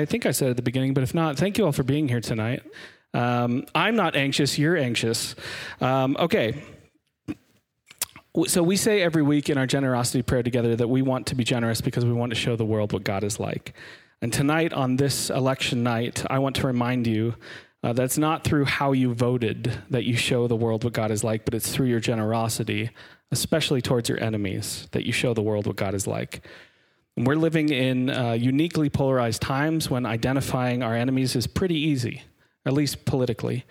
I think I said at the beginning, but if not, thank you all for being here tonight. Um, I'm not anxious, you're anxious. Um, okay. So we say every week in our generosity prayer together that we want to be generous because we want to show the world what God is like. And tonight, on this election night, I want to remind you uh, that's not through how you voted that you show the world what God is like, but it's through your generosity, especially towards your enemies, that you show the world what God is like. We're living in uh, uniquely polarized times when identifying our enemies is pretty easy, at least politically.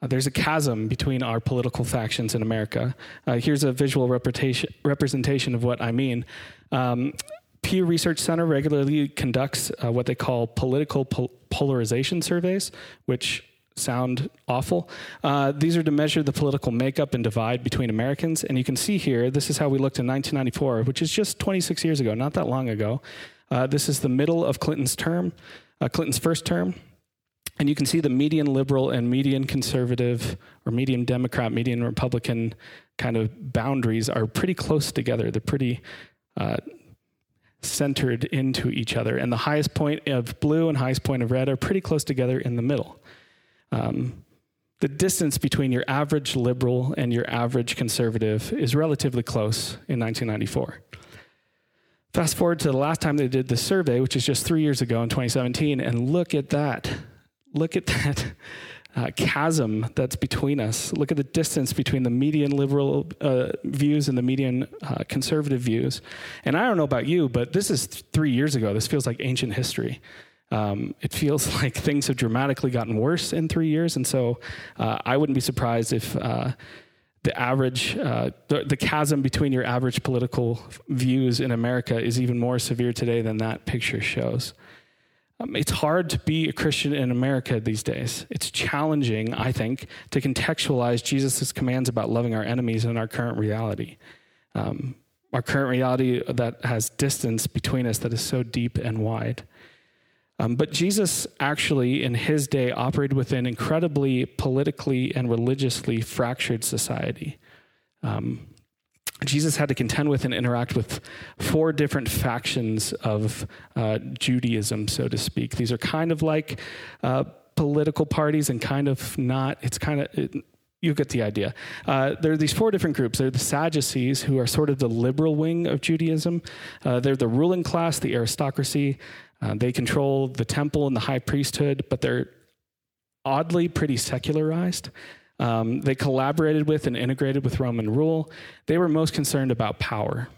Uh, there's a chasm between our political factions in America. Uh, here's a visual representation of what I mean. Um, Pew Research Center regularly conducts uh, what they call political pol- polarization surveys, which sound awful. Uh, these are to measure the political makeup and divide between Americans. And you can see here, this is how we looked in 1994, which is just 26 years ago, not that long ago. Uh, this is the middle of Clinton's term, uh, Clinton's first term. And you can see the median liberal and median conservative or median Democrat, median Republican kind of boundaries are pretty close together. They're pretty uh, centered into each other. And the highest point of blue and highest point of red are pretty close together in the middle. Um, the distance between your average liberal and your average conservative is relatively close in 1994. Fast forward to the last time they did the survey, which is just three years ago in 2017, and look at that. Look at that uh, chasm that's between us. Look at the distance between the median liberal uh, views and the median uh, conservative views. And I don't know about you, but this is th- three years ago. This feels like ancient history. Um, it feels like things have dramatically gotten worse in three years. And so uh, I wouldn't be surprised if uh, the average, uh, the, the chasm between your average political views in America is even more severe today than that picture shows. Um, it's hard to be a Christian in America these days. It's challenging, I think, to contextualize Jesus' commands about loving our enemies in our current reality. Um, our current reality that has distance between us that is so deep and wide. Um, but Jesus actually, in his day, operated within incredibly politically and religiously fractured society. Um, Jesus had to contend with and interact with four different factions of uh, Judaism, so to speak. These are kind of like uh, political parties and kind of not. It's kind of. It, you get the idea. Uh, there are these four different groups. There are the Sadducees, who are sort of the liberal wing of Judaism. Uh, they're the ruling class, the aristocracy. Uh, they control the temple and the high priesthood, but they're oddly pretty secularized. Um, they collaborated with and integrated with Roman rule. They were most concerned about power.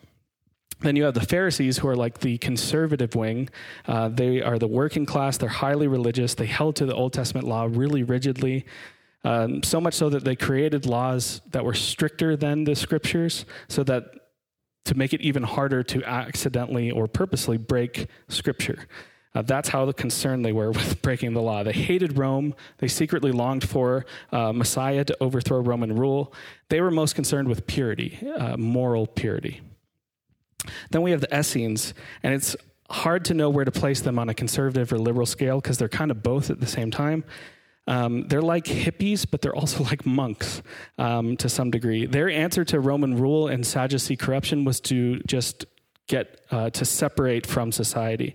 Then you have the Pharisees, who are like the conservative wing. Uh, they are the working class. They're highly religious. They held to the Old Testament law really rigidly, um, so much so that they created laws that were stricter than the scriptures, so that to make it even harder to accidentally or purposely break scripture. Uh, that's how concerned they were with breaking the law. They hated Rome. They secretly longed for uh, Messiah to overthrow Roman rule. They were most concerned with purity, uh, moral purity. Then we have the Essenes, and it's hard to know where to place them on a conservative or liberal scale because they're kind of both at the same time. Um, they're like hippies, but they're also like monks um, to some degree. Their answer to Roman rule and Sadducee corruption was to just get uh, to separate from society.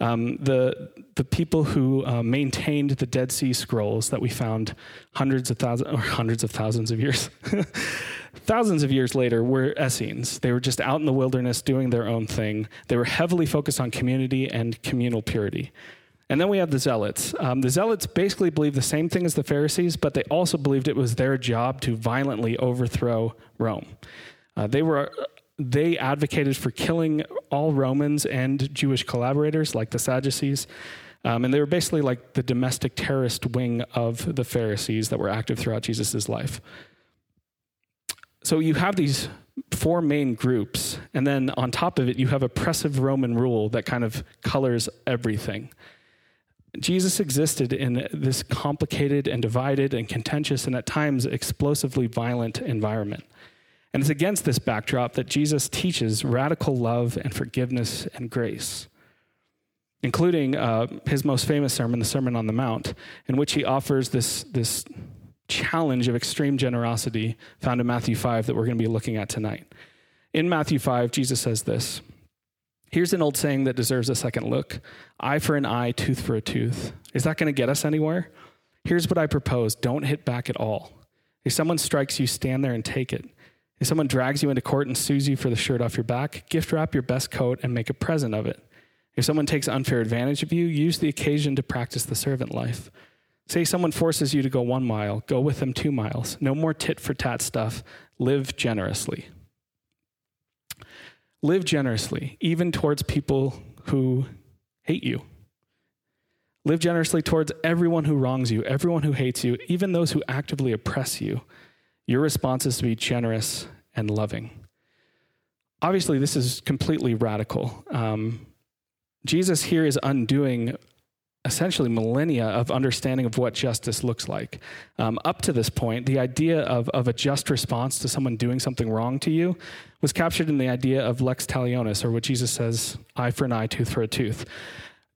Um, the the people who uh, maintained the Dead Sea Scrolls that we found hundreds of thousands or hundreds of thousands of years, thousands of years later were Essenes. They were just out in the wilderness doing their own thing. They were heavily focused on community and communal purity. And then we have the Zealots. Um, the Zealots basically believed the same thing as the Pharisees, but they also believed it was their job to violently overthrow Rome. Uh, they were they advocated for killing all Romans and Jewish collaborators, like the Sadducees. Um, and they were basically like the domestic terrorist wing of the Pharisees that were active throughout Jesus' life. So you have these four main groups, and then on top of it, you have oppressive Roman rule that kind of colors everything. Jesus existed in this complicated and divided and contentious and at times explosively violent environment. And it's against this backdrop that Jesus teaches radical love and forgiveness and grace, including uh, his most famous sermon, the Sermon on the Mount, in which he offers this, this challenge of extreme generosity found in Matthew 5 that we're going to be looking at tonight. In Matthew 5, Jesus says this Here's an old saying that deserves a second look eye for an eye, tooth for a tooth. Is that going to get us anywhere? Here's what I propose don't hit back at all. If someone strikes you, stand there and take it. If someone drags you into court and sues you for the shirt off your back, gift wrap your best coat and make a present of it. If someone takes unfair advantage of you, use the occasion to practice the servant life. Say someone forces you to go one mile, go with them two miles. No more tit for tat stuff. Live generously. Live generously, even towards people who hate you. Live generously towards everyone who wrongs you, everyone who hates you, even those who actively oppress you. Your response is to be generous and loving. Obviously, this is completely radical. Um, Jesus here is undoing essentially millennia of understanding of what justice looks like. Um, up to this point, the idea of, of a just response to someone doing something wrong to you was captured in the idea of lex talionis, or what Jesus says, eye for an eye, tooth for a tooth.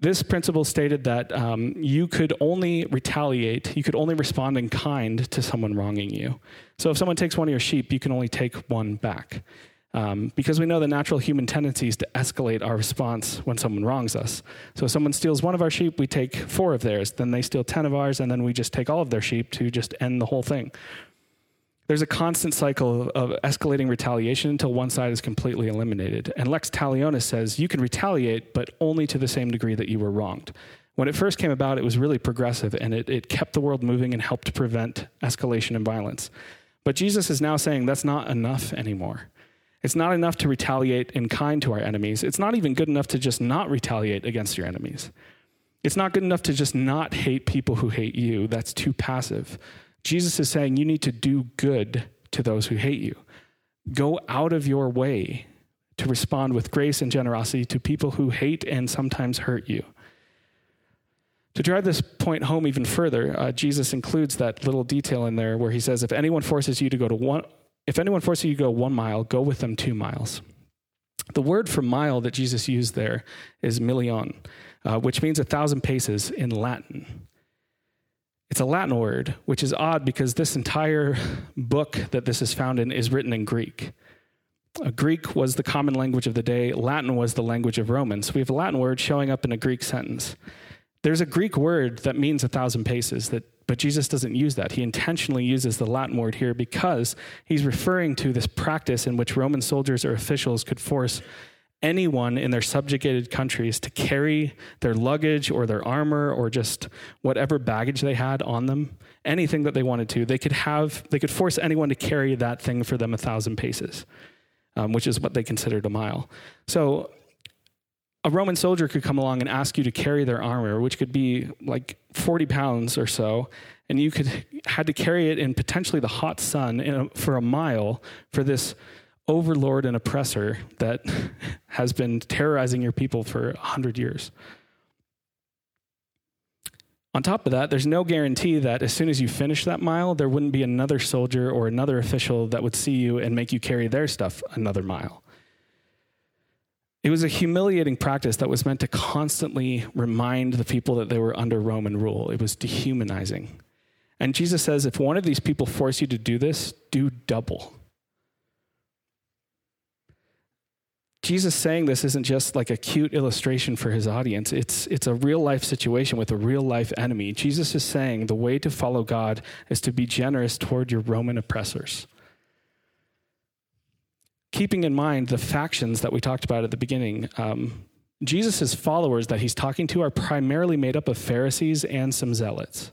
This principle stated that um, you could only retaliate, you could only respond in kind to someone wronging you. So if someone takes one of your sheep, you can only take one back. Um, because we know the natural human tendency is to escalate our response when someone wrongs us. So if someone steals one of our sheep, we take four of theirs. Then they steal 10 of ours, and then we just take all of their sheep to just end the whole thing. There's a constant cycle of escalating retaliation until one side is completely eliminated. And Lex Talionis says you can retaliate, but only to the same degree that you were wronged. When it first came about, it was really progressive and it, it kept the world moving and helped prevent escalation and violence. But Jesus is now saying that's not enough anymore. It's not enough to retaliate in kind to our enemies. It's not even good enough to just not retaliate against your enemies. It's not good enough to just not hate people who hate you. That's too passive. Jesus is saying you need to do good to those who hate you. Go out of your way to respond with grace and generosity to people who hate and sometimes hurt you. To drive this point home even further, uh, Jesus includes that little detail in there where he says, "If anyone forces you to go to one, if anyone forces you to go one mile, go with them two miles." The word for mile that Jesus used there is million, uh, which means a thousand paces in Latin. It's a Latin word, which is odd because this entire book that this is found in is written in Greek. Uh, Greek was the common language of the day, Latin was the language of Romans. We have a Latin word showing up in a Greek sentence. There's a Greek word that means a thousand paces, that, but Jesus doesn't use that. He intentionally uses the Latin word here because he's referring to this practice in which Roman soldiers or officials could force anyone in their subjugated countries to carry their luggage or their armor or just whatever baggage they had on them, anything that they wanted to. They could have, they could force anyone to carry that thing for them a thousand paces, um, which is what they considered a mile. So a Roman soldier could come along and ask you to carry their armor, which could be like 40 pounds or so, and you could had to carry it in potentially the hot sun a, for a mile for this overlord and oppressor that has been terrorizing your people for 100 years. On top of that, there's no guarantee that as soon as you finish that mile, there wouldn't be another soldier or another official that would see you and make you carry their stuff another mile. It was a humiliating practice that was meant to constantly remind the people that they were under Roman rule. It was dehumanizing. And Jesus says if one of these people force you to do this, do double. Jesus saying this isn't just like a cute illustration for his audience. It's, it's a real life situation with a real life enemy. Jesus is saying the way to follow God is to be generous toward your Roman oppressors. Keeping in mind the factions that we talked about at the beginning, um, Jesus' followers that he's talking to are primarily made up of Pharisees and some zealots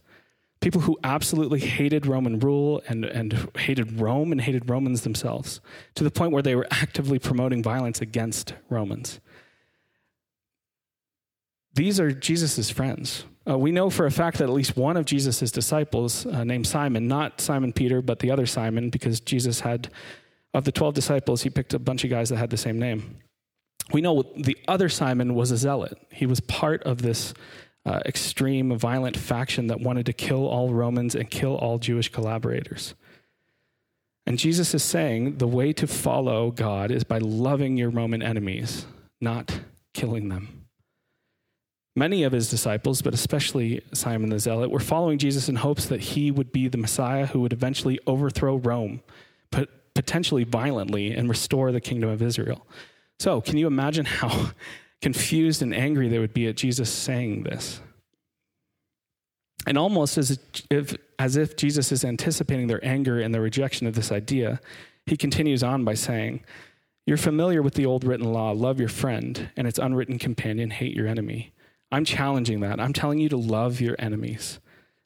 people who absolutely hated Roman rule and, and hated Rome and hated Romans themselves, to the point where they were actively promoting violence against Romans. These are Jesus' friends. Uh, we know for a fact that at least one of Jesus' disciples, uh, named Simon, not Simon Peter, but the other Simon, because Jesus had, of the 12 disciples, he picked a bunch of guys that had the same name. We know the other Simon was a zealot. He was part of this uh, extreme, violent faction that wanted to kill all Romans and kill all Jewish collaborators. And Jesus is saying the way to follow God is by loving your Roman enemies, not killing them. Many of his disciples, but especially Simon the Zealot, were following Jesus in hopes that he would be the Messiah who would eventually overthrow Rome, but potentially violently, and restore the kingdom of Israel. So, can you imagine how confused and angry they would be at Jesus saying this? And almost as if, as if Jesus is anticipating their anger and their rejection of this idea, he continues on by saying, You're familiar with the old written law love your friend, and its unwritten companion, hate your enemy. I'm challenging that. I'm telling you to love your enemies.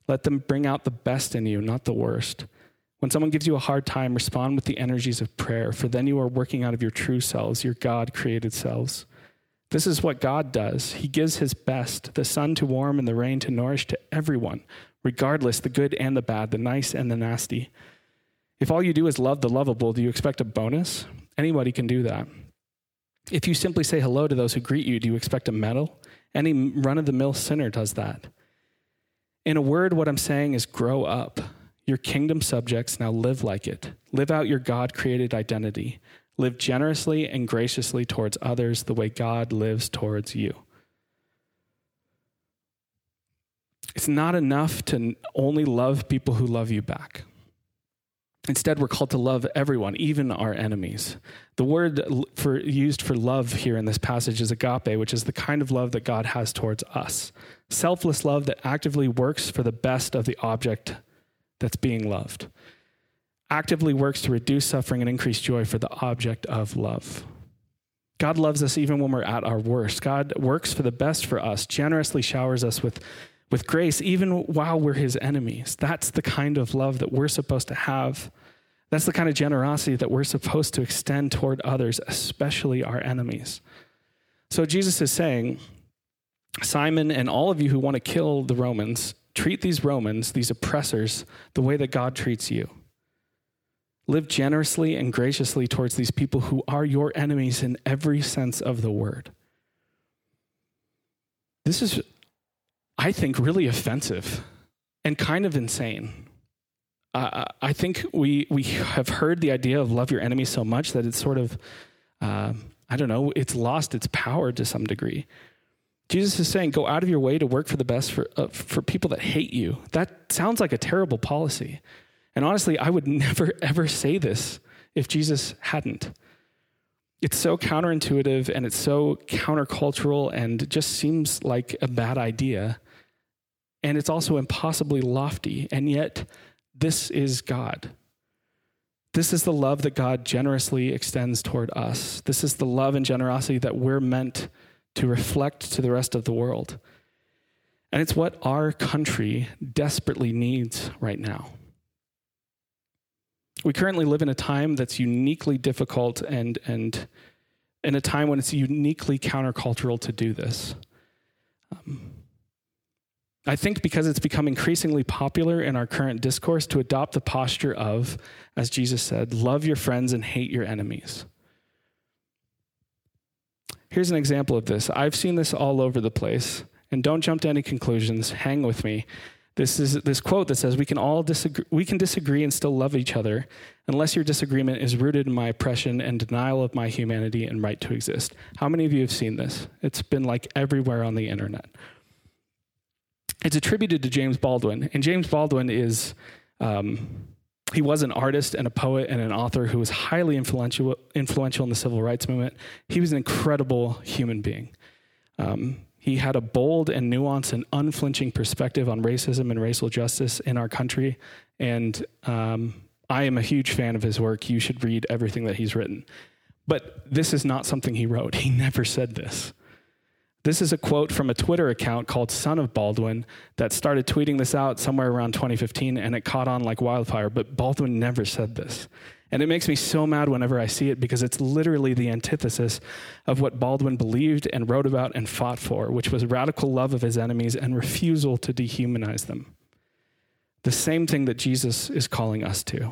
Let them bring out the best in you, not the worst. When someone gives you a hard time, respond with the energies of prayer, for then you are working out of your true selves, your God created selves. This is what God does. He gives his best, the sun to warm and the rain to nourish to everyone, regardless the good and the bad, the nice and the nasty. If all you do is love the lovable, do you expect a bonus? Anybody can do that. If you simply say hello to those who greet you, do you expect a medal? Any run of the mill sinner does that. In a word, what I'm saying is grow up. Your kingdom subjects now live like it. Live out your God created identity. Live generously and graciously towards others the way God lives towards you. It's not enough to only love people who love you back. Instead, we're called to love everyone, even our enemies. The word for, used for love here in this passage is agape, which is the kind of love that God has towards us. Selfless love that actively works for the best of the object that's being loved actively works to reduce suffering and increase joy for the object of love. God loves us even when we're at our worst. God works for the best for us, generously showers us with, with grace, even while we're his enemies. That's the kind of love that we're supposed to have. That's the kind of generosity that we're supposed to extend toward others, especially our enemies. So Jesus is saying, Simon and all of you who want to kill the Romans, treat these Romans, these oppressors, the way that God treats you. Live generously and graciously towards these people who are your enemies in every sense of the word. This is, I think, really offensive and kind of insane. Uh, I think we, we have heard the idea of love your enemy so much that it's sort of, uh, I don't know, it's lost its power to some degree. Jesus is saying, go out of your way to work for the best for, uh, for people that hate you. That sounds like a terrible policy. And honestly, I would never, ever say this if Jesus hadn't. It's so counterintuitive and it's so countercultural and just seems like a bad idea. And it's also impossibly lofty. And yet, this is God. This is the love that God generously extends toward us. This is the love and generosity that we're meant to reflect to the rest of the world. And it's what our country desperately needs right now. We currently live in a time that's uniquely difficult and, and in a time when it's uniquely countercultural to do this. Um, I think because it's become increasingly popular in our current discourse to adopt the posture of, as Jesus said, love your friends and hate your enemies. Here's an example of this. I've seen this all over the place, and don't jump to any conclusions. Hang with me. This is this quote that says we can all disagree we can disagree and still love each other unless your disagreement is rooted in my oppression and denial of my humanity and right to exist. How many of you have seen this? It's been like everywhere on the internet. It's attributed to James Baldwin, and James Baldwin is um, he was an artist and a poet and an author who was highly influential influential in the civil rights movement. He was an incredible human being. Um, he had a bold and nuanced and unflinching perspective on racism and racial justice in our country. And um, I am a huge fan of his work. You should read everything that he's written. But this is not something he wrote. He never said this. This is a quote from a Twitter account called Son of Baldwin that started tweeting this out somewhere around 2015 and it caught on like wildfire. But Baldwin never said this. And it makes me so mad whenever I see it because it's literally the antithesis of what Baldwin believed and wrote about and fought for, which was radical love of his enemies and refusal to dehumanize them. The same thing that Jesus is calling us to.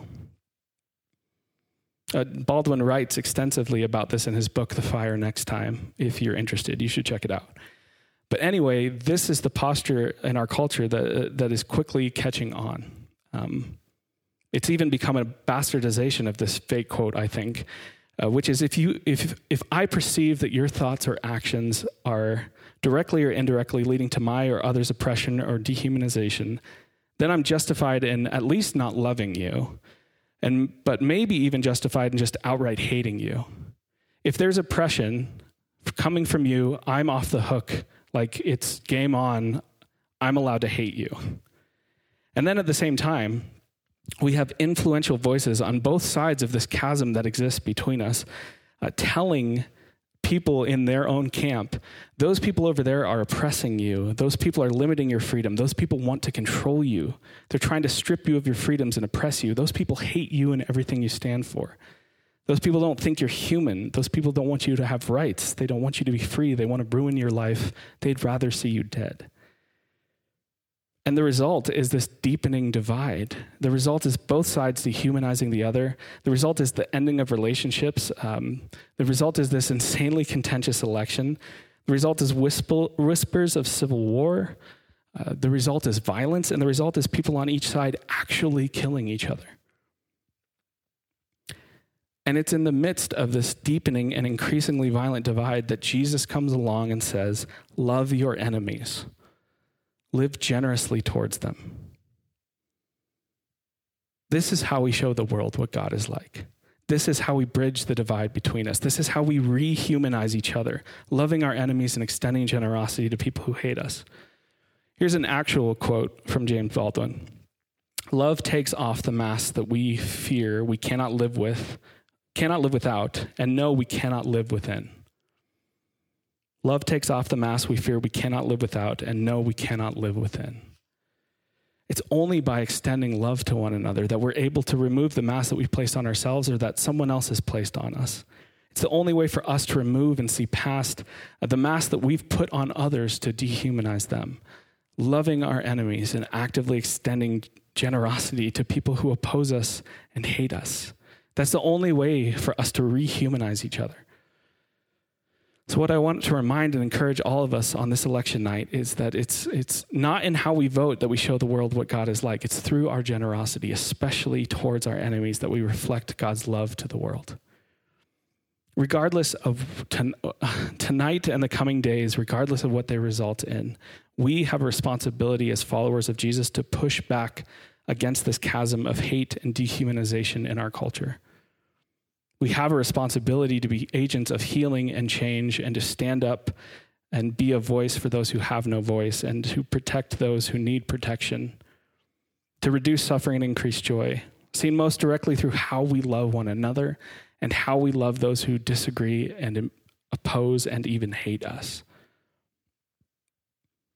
Uh, Baldwin writes extensively about this in his book, The Fire Next Time. If you're interested, you should check it out. But anyway, this is the posture in our culture that, that is quickly catching on. Um, it's even become a bastardization of this fake quote, I think, uh, which is if you if if I perceive that your thoughts or actions are directly or indirectly leading to my or others' oppression or dehumanization, then I'm justified in at least not loving you, and but maybe even justified in just outright hating you. If there's oppression coming from you, I'm off the hook. Like it's game on. I'm allowed to hate you. And then at the same time, we have influential voices on both sides of this chasm that exists between us, uh, telling people in their own camp, those people over there are oppressing you. Those people are limiting your freedom. Those people want to control you. They're trying to strip you of your freedoms and oppress you. Those people hate you and everything you stand for. Those people don't think you're human. Those people don't want you to have rights. They don't want you to be free. They want to ruin your life. They'd rather see you dead. And the result is this deepening divide. The result is both sides dehumanizing the other. The result is the ending of relationships. Um, the result is this insanely contentious election. The result is whisper, whispers of civil war. Uh, the result is violence. And the result is people on each side actually killing each other. And it's in the midst of this deepening and increasingly violent divide that Jesus comes along and says, Love your enemies. Live generously towards them. This is how we show the world what God is like. This is how we bridge the divide between us. This is how we rehumanize each other, loving our enemies and extending generosity to people who hate us. Here's an actual quote from James Baldwin Love takes off the mask that we fear we cannot live with, cannot live without, and know we cannot live within. Love takes off the mask we fear we cannot live without and know we cannot live within. It's only by extending love to one another that we're able to remove the mask that we've placed on ourselves or that someone else has placed on us. It's the only way for us to remove and see past the mask that we've put on others to dehumanize them. Loving our enemies and actively extending generosity to people who oppose us and hate us. That's the only way for us to rehumanize each other. So, what I want to remind and encourage all of us on this election night is that it's, it's not in how we vote that we show the world what God is like. It's through our generosity, especially towards our enemies, that we reflect God's love to the world. Regardless of ton- tonight and the coming days, regardless of what they result in, we have a responsibility as followers of Jesus to push back against this chasm of hate and dehumanization in our culture we have a responsibility to be agents of healing and change and to stand up and be a voice for those who have no voice and to protect those who need protection, to reduce suffering and increase joy, seen most directly through how we love one another and how we love those who disagree and oppose and even hate us.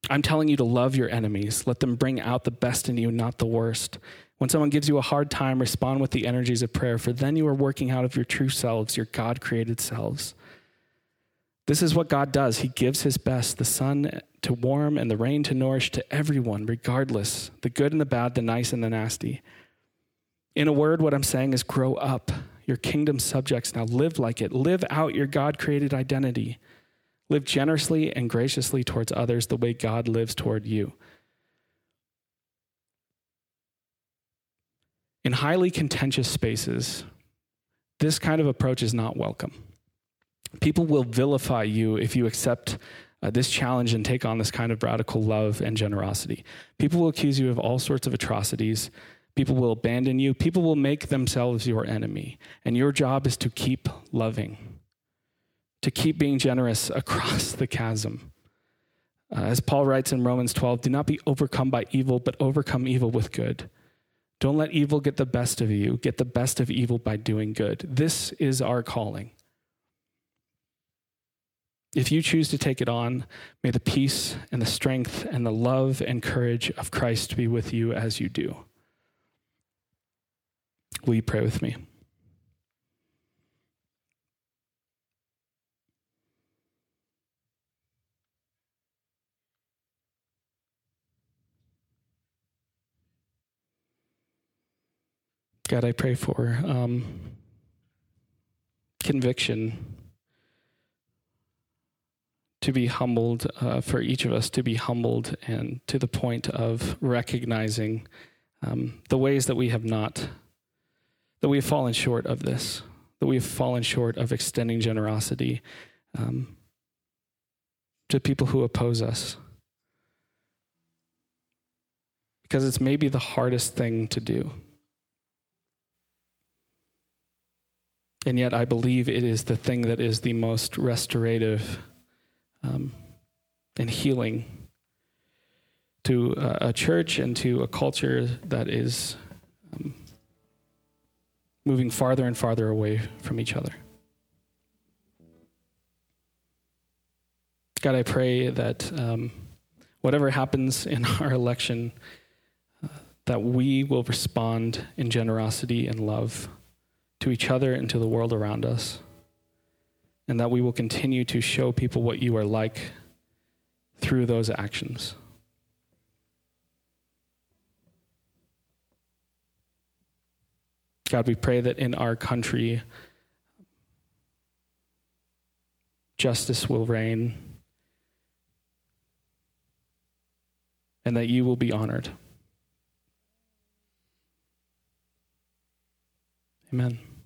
I'm telling you to love your enemies. Let them bring out the best in you, not the worst. When someone gives you a hard time, respond with the energies of prayer, for then you are working out of your true selves, your God created selves. This is what God does. He gives his best, the sun to warm and the rain to nourish to everyone, regardless the good and the bad, the nice and the nasty. In a word, what I'm saying is grow up. Your kingdom subjects now live like it. Live out your God created identity. Live generously and graciously towards others the way God lives toward you. In highly contentious spaces, this kind of approach is not welcome. People will vilify you if you accept uh, this challenge and take on this kind of radical love and generosity. People will accuse you of all sorts of atrocities. People will abandon you. People will make themselves your enemy. And your job is to keep loving, to keep being generous across the chasm. Uh, as Paul writes in Romans 12, do not be overcome by evil, but overcome evil with good. Don't let evil get the best of you. Get the best of evil by doing good. This is our calling. If you choose to take it on, may the peace and the strength and the love and courage of Christ be with you as you do. Will you pray with me? God, I pray for um, conviction to be humbled, uh, for each of us to be humbled, and to the point of recognizing um, the ways that we have not, that we have fallen short of this, that we have fallen short of extending generosity um, to people who oppose us. Because it's maybe the hardest thing to do. And yet, I believe it is the thing that is the most restorative um, and healing to a, a, church and to a culture that is um, moving farther and farther away from each other. God, I pray that um, whatever happens in our election, uh, that we will respond in generosity and love to each other and to the world around us. And that we will continue to show people what you are like through those actions. God, we pray that in our country, justice will reign and that you will be honored. Amen.